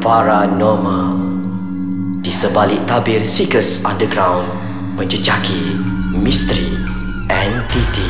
Paranormal. Di sebalik tabir Seekers Underground Menjejaki misteri entiti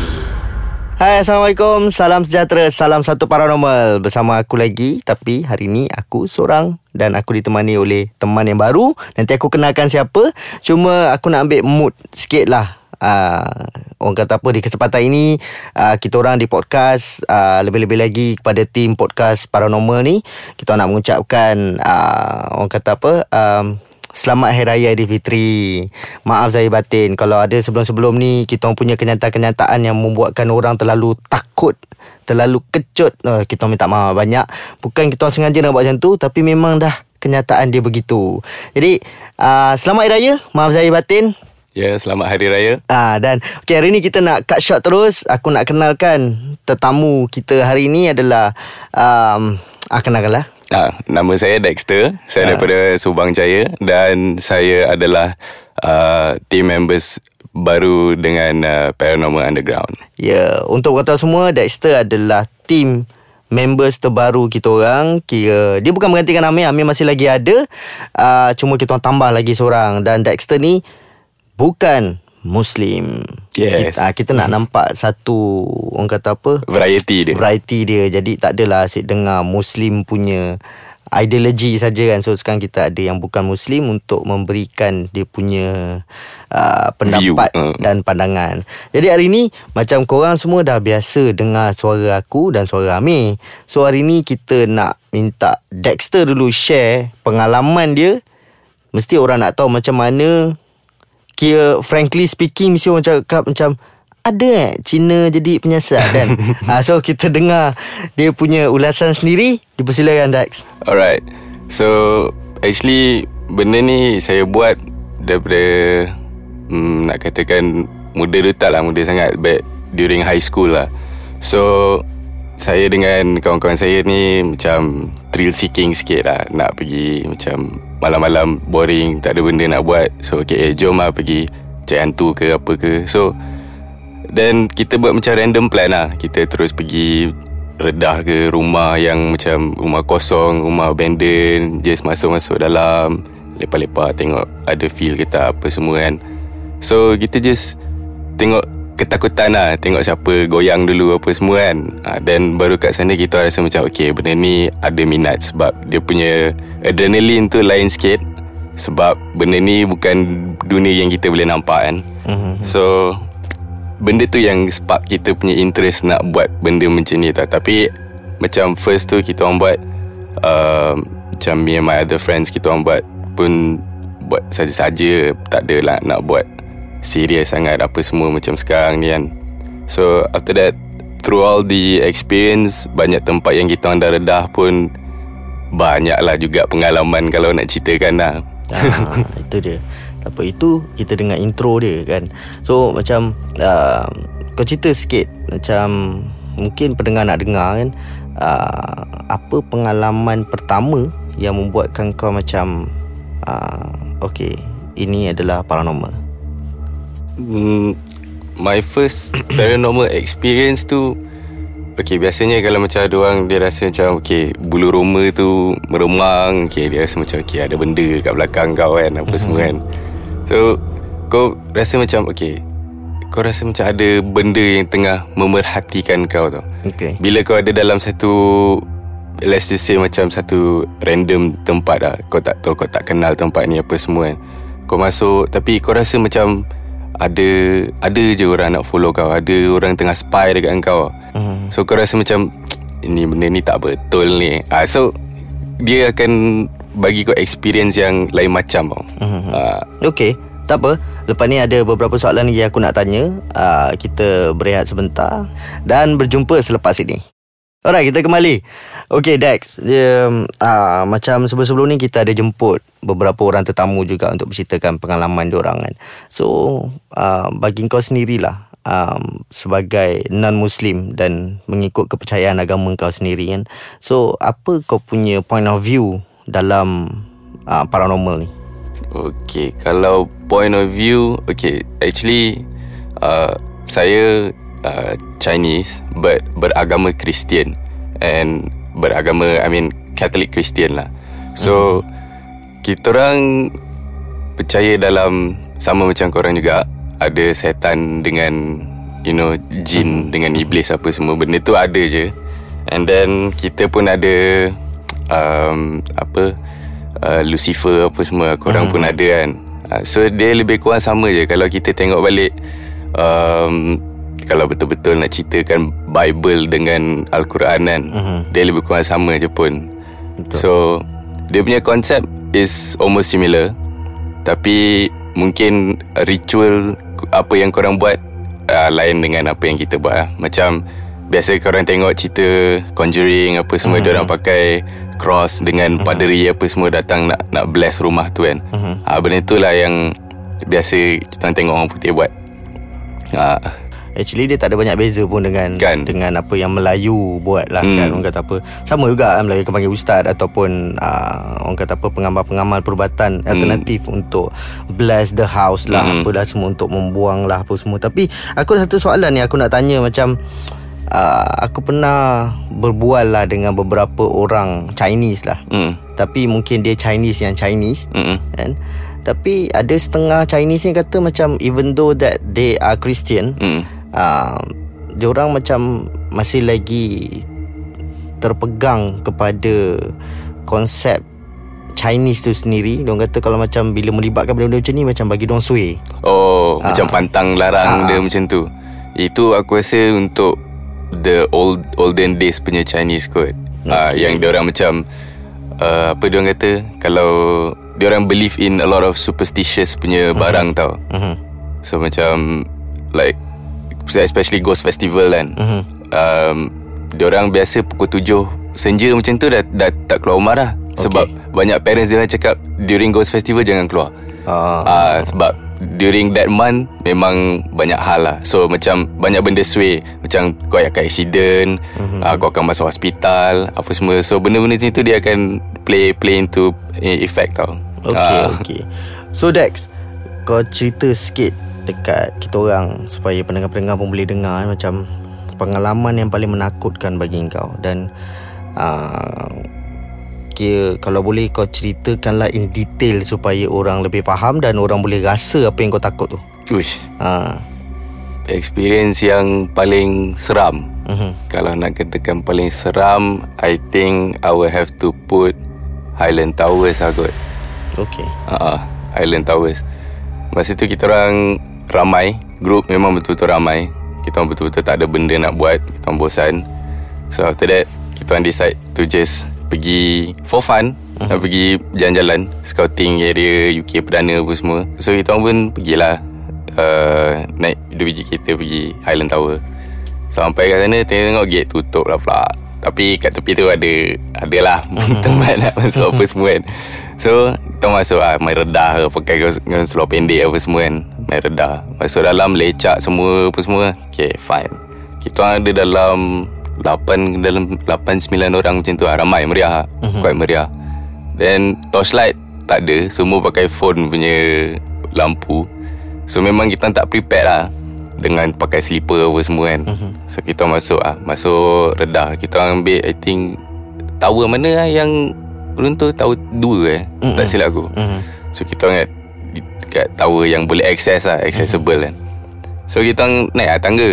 Hai Assalamualaikum. Salam sejahtera Salam satu paranormal. Bersama aku lagi Tapi hari ni aku seorang Dan aku ditemani oleh teman yang baru. Nanti aku kenalkan siapa. Cuma aku nak ambil mood sikit lah uh, Orang kata apa Di kesempatan ini uh, Kita orang di podcast uh, Lebih-lebih lagi Kepada tim podcast paranormal ni Kita nak mengucapkan uh, Orang kata apa um, Selamat Hari Raya Aidilfitri Maaf Zahir Batin Kalau ada sebelum-sebelum ni Kita punya kenyataan-kenyataan Yang membuatkan orang terlalu takut Terlalu kecut. Uh, Kita minta maaf banyak. Bukan kita sengaja nak buat macam tu Tapi memang dah Kenyataan dia begitu. Jadi uh, Selamat Hari Raya Maaf Zahir Batin Ya, selamat Hari Raya. Ah dan okey hari ni kita nak cut short terus. Aku nak kenalkan tetamu kita hari ni adalah um ah kenalkanlah. Ah, nama saya Dexter. Saya Ah. daripada Subang Jaya dan saya adalah uh, team members baru dengan uh, Paranormal Underground. Ya, untuk kata semua Dexter adalah team members terbaru kita orang. Kira dia bukan menggantikan Amir, Amir masih lagi ada. Uh, cuma kita orang tambah lagi seorang dan Dexter ni bukan Muslim. Yes. Kita, ah, kita nak nampak satu orang kata apa? Variety dia. variety dia Jadi tak adalah asyik dengar Muslim punya ideologi saja kan So sekarang kita ada yang bukan Muslim Untuk memberikan dia punya uh, Pendapat View, uh. dan pandangan Jadi hari ni Macam korang semua dah biasa dengar suara aku dan suara Amir So hari ni kita nak minta Dexter dulu share pengalaman dia Mesti orang nak tahu macam mana Kira frankly speaking Mesti orang cakap macam ada eh Cina jadi penyiasat kan ha, So kita dengar Dia punya ulasan sendiri Dipersilakan Dax Alright. So, actually benda ni saya buat daripada mm, nak katakan muda tu tak lah muda sangat but during high school lah. So, saya dengan kawan-kawan saya ni macam thrill seeking sikit lah. Nak pergi macam malam-malam boring tak ada benda nak buat. So okay eh, jom lah pergi cari hantu ke apa ke. So then kita buat macam random plan lah. Kita terus pergi redah ke rumah yang macam rumah kosong rumah abandon just masuk-masuk dalam lepak-lepak tengok ada feel ke tak apa semua kan. So kita just tengok ketakutan lah. Tengok siapa goyang dulu apa semua kan. Ha, Dan baru kat sana kita rasa macam Okay benda ni ada minat Sebab dia punya adrenaline tu lain sikit. Sebab benda ni bukan dunia yang kita boleh nampak kan. Mhm. So Benda tu yang spark kita punya interest nak buat benda macam ni tau. Tapi Macam first tu kita orang buat uh, Macam me and my other friends kita orang buat Pun Buat saja-saja. Tak ada lah nak buat Serius sangat apa semua macam sekarang ni kan. So after that Through all the experience Banyak tempat yang kita orang dah redah pun Banyak lah juga pengalaman kalau nak ceritakan lah. Ha, Itu dia. Tak apa itu Kita dengar intro dia kan. So macam uh, Kau cerita sikit Macam Mungkin pendengar nak dengar kan uh, Apa pengalaman pertama Yang membuatkan kau macam uh, Okay Ini adalah paranormal Hmm, my first paranormal experience tu Okay biasanya kalau macam ada orang Dia rasa macam Okay bulu roma tu Meremang Okay dia rasa macam Okay ada benda kat belakang kau kan Apa semua kan. So Kau rasa macam Okay Kau rasa macam ada benda yang tengah Memerhatikan kau tau Okay. Bila kau ada dalam satu Let's just say macam satu Random tempat lah Kau tak tahu Kau tak kenal tempat ni apa semua kan. Kau masuk Tapi kau rasa macam Ada Ada je orang nak follow kau. Ada orang tengah spy dekat kau. Hmm. So kau rasa macam Ini benda ni tak betul ni. Ah, So Dia akan Bagi kau experience yang Lain macam tau. Mhm. ah, Okay. Tak apa. Lepas ni ada beberapa soalan lagi aku nak tanya. Uh, Kita berehat sebentar Dan berjumpa selepas ini. Alright kita kembali. Okay Dex. Dia, uh, Macam sebelum-sebelum ni kita ada jemput Beberapa orang tetamu juga Untuk berceritakan pengalaman diorang kan. So uh, Bagi kau sendirilah um, Sebagai non-Muslim Dan mengikut kepercayaan agama kau sendiri kan. So apa kau punya point of view Dalam uh, paranormal ni? Okay Kalau point of view Okay Actually uh, Saya uh, Chinese But beragama Kristian And Beragama I mean Catholic Christian lah. So Kita orang Percaya dalam Sama macam korang juga Ada setan dengan You know Jin Dengan iblis apa semua Benda tu ada je. And then Kita pun ada um, Apa uh, Lucifer apa semua Korang pun ada kan. Uh, So dia lebih kurang sama je. Kalau kita tengok balik um, Kalau betul-betul nak ceritakan Bible dengan Al-Quran kan Dia lebih kurang sama je pun. Betul. So Dia punya konsep Is almost similar Tapi Mungkin Ritual Apa yang korang buat uh, Lain dengan apa yang kita buat lah. Macam Biasa korang tengok cerita Conjuring Apa semua uh-huh. Diorang pakai Cross Dengan uh-huh. paderi Apa semua datang Nak nak bless rumah tu kan uh-huh. uh, Benda tu lah yang Biasa Kita orang tengok orang putih buat uh, Actually dia tak ada banyak beza pun dengan Kan. dengan apa yang Melayu buat lah Hmm. kan orang kata apa sama juga kan Melayu akan panggil ustaz ataupun uh, orang kata apa pengamal-pengamal perubatan alternatif untuk bless the house lah Hmm. apa dah semua untuk membuang lah apa semua tapi aku ada satu soalan ni aku nak tanya macam uh, aku pernah berbual lah dengan beberapa orang Chinese lah mm, tapi mungkin dia Chinese yang Chinese mm, mm. kan tapi ada setengah Chinese ni kata macam even though that they are Christian Mm. Uh, dia orang macam masih lagi terpegang kepada konsep Chinese tu sendiri Dia orang kata kalau macam bila melibatkan benda-benda macam ni macam bagi orang sway. Oh Macam pantang larang Ah. dia macam tu Itu aku rasa untuk The old olden days punya Chinese kot okay. uh, Okay. Yang dia orang macam uh, Apa dia orang kata Kalau dia orang believe in a lot of superstitious punya barang tau Mhm. So macam Like Especially Ghost Festival kan. Mhm. um, Dia orang biasa pukul 7 Senja macam tu dah, dah tak keluar rumah dah. Sebab banyak parents dia orang cakap During Ghost Festival jangan keluar. Ah, uh, Sebab During that month Memang banyak hal lah. So macam Banyak benda sway. Macam kau akan accident mm-hmm. uh, Kau akan masuk hospital Apa semua. So benda-benda macam tu Dia akan Play play into eh, Effect tau. Okay, Ah, okay. So Dex, kau cerita sikit dekat kita orang supaya pendengar-pendengar pun boleh dengar eh, macam pengalaman yang paling menakutkan bagi kau dan uh, kira kalau boleh kau ceritakanlah in detail supaya orang lebih faham dan orang boleh rasa apa yang kau takut tu. Uish Ha. Experience yang paling seram Uh-huh. Kalau nak katakan paling seram I think I will have to put Highland Towers lah kot Okay. uh, Highland Towers Masa tu kita orang Ramai. Group memang betul-betul ramai. Kita orang betul-betul tak ada benda nak buat. Kita orang bosan. So after that Kita orang decide To just Pergi For fun. Uh-huh. Nak pergi jalan-jalan. Scouting area UK Perdana apa semua. So kita orang pun Pergilah uh, Naik dua biji kereta Pergi Highland Tower. Sampai kat sana Tengok gate tutup lah pula. Tapi kat tepi tu ada Adalah Tempat nak masuk apa semua kan. So Kita masuk lah Main redah ke Pakai seluar pendek apa semua kan Main redah Masuk dalam Lecak semua Apa semua. Okay fine. Kita orang ada dalam 8 Dalam 8-9 orang macam tu lah. Ramai meriah lah. Quite meriah. Then Torchlight Tak ada. Semua pakai phone punya Lampu. So memang kita tak prepare lah Dengan pakai slipper apa semua kan. So kita masuk lah. Masuk redah Kita orang ambil I think Tower mana lah yang Runtuh? Tower 2 eh? Tak silap aku. Mhm. So kita orang kat, kat tower yang boleh access lah Accessible kan. So kita naik lah tangga.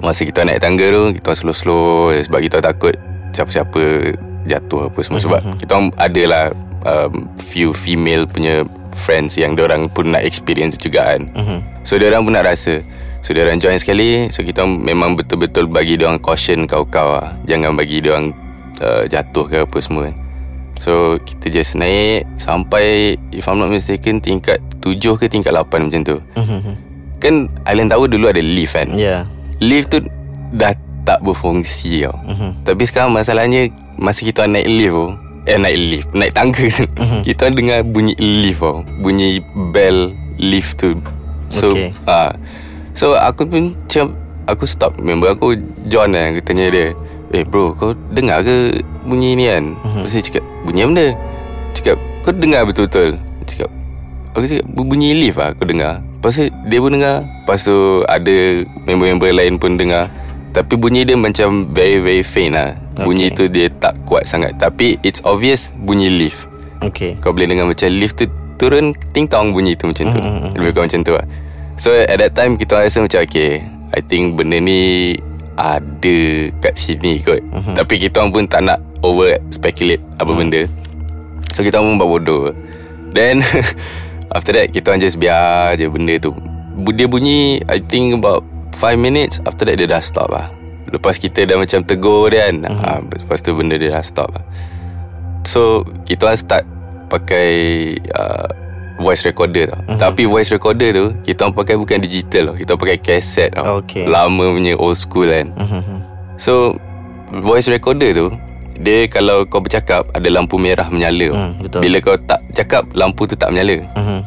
Masa kita naik tangga tu Kita slow-slow Sebab kita takut Siapa-siapa Jatuh apa semua. Sebab kita orang adalah um, Few female punya Friends yang orang pun nak experience juga kan. Mhm. So orang pun nak rasa. So orang join sekali. So kita memang betul-betul Bagi orang caution kau-kau lah. Jangan bagi orang uh, Jatuh ke apa semua So kita just naik Sampai If I'm not mistaken Tingkat 7 ke tingkat 8 macam tu Mhm. Kan Island Tower dulu ada lift kan Ya. Lift tu Dah tak berfungsi tau Mhm. Tapi sekarang masalahnya Masa kita naik lift tu Eh naik lift Naik tangga tu Kita dengar bunyi lift tau Bunyi bell lift tu So Okay. ah, So aku pun macam Aku stop Member aku John lah Aku tanya dia Eh bro kau dengar ke Bunyi ni kan uh-huh. Lepas saya cakap Bunyi apa benda Cakap Kau dengar betul-betul Cakap Aku cakap Bunyi lift lah aku dengar Lepas tu dia pun dengar Lepas tu ada Member-member lain pun dengar Tapi bunyi dia macam Very very faint lah Bunyi Okay. tu dia tak kuat sangat Tapi it's obvious bunyi lift Okay Kau boleh dengar macam lift tu turun ting tong bunyi tu macam tu. Mm, Lebih kurang macam tu lah. So at that time kita rasa macam okay, I think benda ni ada kat sini kot. Mm-hmm. Tapi kita orang pun tak nak over speculate apa Mm. benda. So kita orang buat bodoh. Then after that kita orang just biar je benda tu. Dia bunyi I think about 5 minutes after that dia dah stop lah. Lepas kita dah macam tegur dia kan. Mhm. Ha, lepas tu benda dia dah stop lah. So kita orang start pakai uh, voice recorder tau. Mhm. Uh-huh. Tapi voice recorder tu kita orang pakai bukan digital tau. Kita orang pakai kaset tau. Okay. Lama punya old school kan. Mhm. So voice recorder tu dia kalau kau bercakap ada lampu merah menyala. Hmm, betul. Bila kau tak cakap lampu tu tak menyala. Mhm.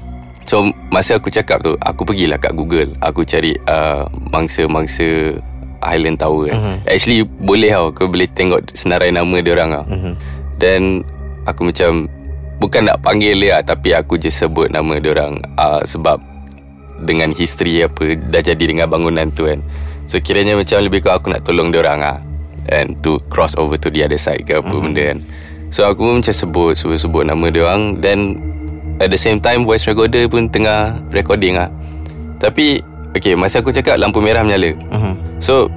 So masa aku cakap tu Aku pergilah kat Google Aku cari uh, Mangsa-mangsa Highland Tower kan. Mhm. Actually boleh tau Kau boleh tengok Senarai nama dia orang tau Mhm. Then Aku macam Bukan nak panggil dia Tapi aku je sebut nama dia orang uh, Sebab Dengan history apa Dah jadi dengan bangunan tu kan So kiranya macam Lebih kurang aku nak tolong dia orang lah And to cross over to the other side ke apa Mhm. benda kan. So aku pun macam sebut Sebut-sebut nama dia orang. Then At the same time Voice recorder pun tengah Recording lah Tapi Okay masa aku cakap Lampu merah menyala. Mhm. So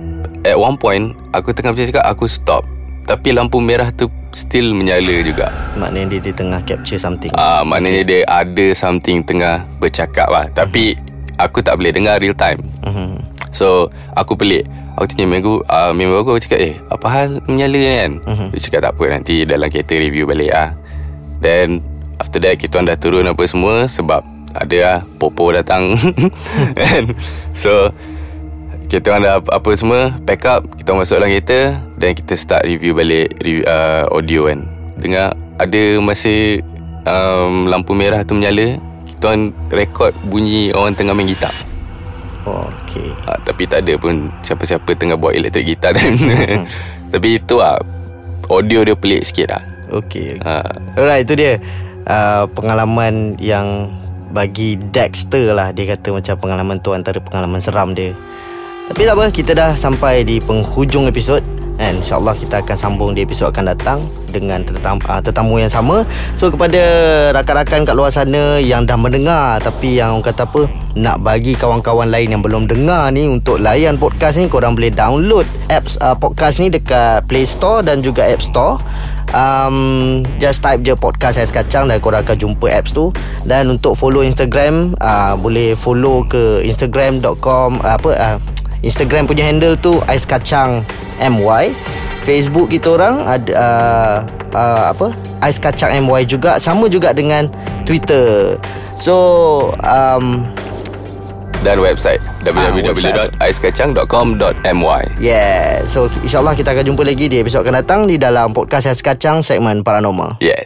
At one point Aku tengah bercakap Aku stop. Tapi lampu merah tu Still menyala juga. Maknanya dia, dia tengah capture something. Ah, Maknanya dia ada something Tengah bercakap lah Tapi Aku tak boleh dengar real time. Mhm. So Aku pelik. Aku tanya member aku uh, Member aku aku cakap Eh apa hal menyala ni kan? Mhm. Dia cakap tak apa Nanti dalam kereta review balik lah Then After that Kita orang dah turun apa semua Sebab Ada lah Popo datang. And So Kita orang dah apa semua Pack up Kita orang masuk dalam kereta Dan kita start review balik review, uh, Audio kan. Dengar Ada masa um, Lampu merah tu menyala Kita orang record bunyi Orang tengah main gitar oh, Okay ha, Tapi tak ada pun Siapa-siapa tengah buat elektrik gitar dan Tapi itu lah Audio dia pelik sikit lah. Okay ha, Alright itu dia. Uh, Pengalaman yang Bagi Dexter lah. Dia kata macam pengalaman tu Antara pengalaman seram dia. Tapi tak apa Kita dah sampai di penghujung episod And insyaAllah kita akan sambung di episod akan datang Dengan tetamu, uh, tetamu yang sama. So kepada rakan-rakan kat luar sana Yang dah mendengar Tapi yang orang kata apa Nak bagi kawan-kawan lain yang belum dengar ni Untuk layan podcast ni Korang boleh download apps uh, podcast ni Dekat Play Store dan juga App Store. Um, Just type je podcast Ais Kacang Dan korang akan jumpa apps tu. Dan untuk follow Instagram uh, Boleh follow ke instagram.com uh, Apa uh, Instagram punya handle tu Ais Kacang MY Facebook kita orang ada uh, uh, apa? Ais Kacang MY juga. Sama juga dengan Twitter. So um Dan website www.aiskacang.com.my yeah, so insyaallah kita akan jumpa lagi di episod akan datang di dalam podcast Ais Kacang segmen paranormal. Yes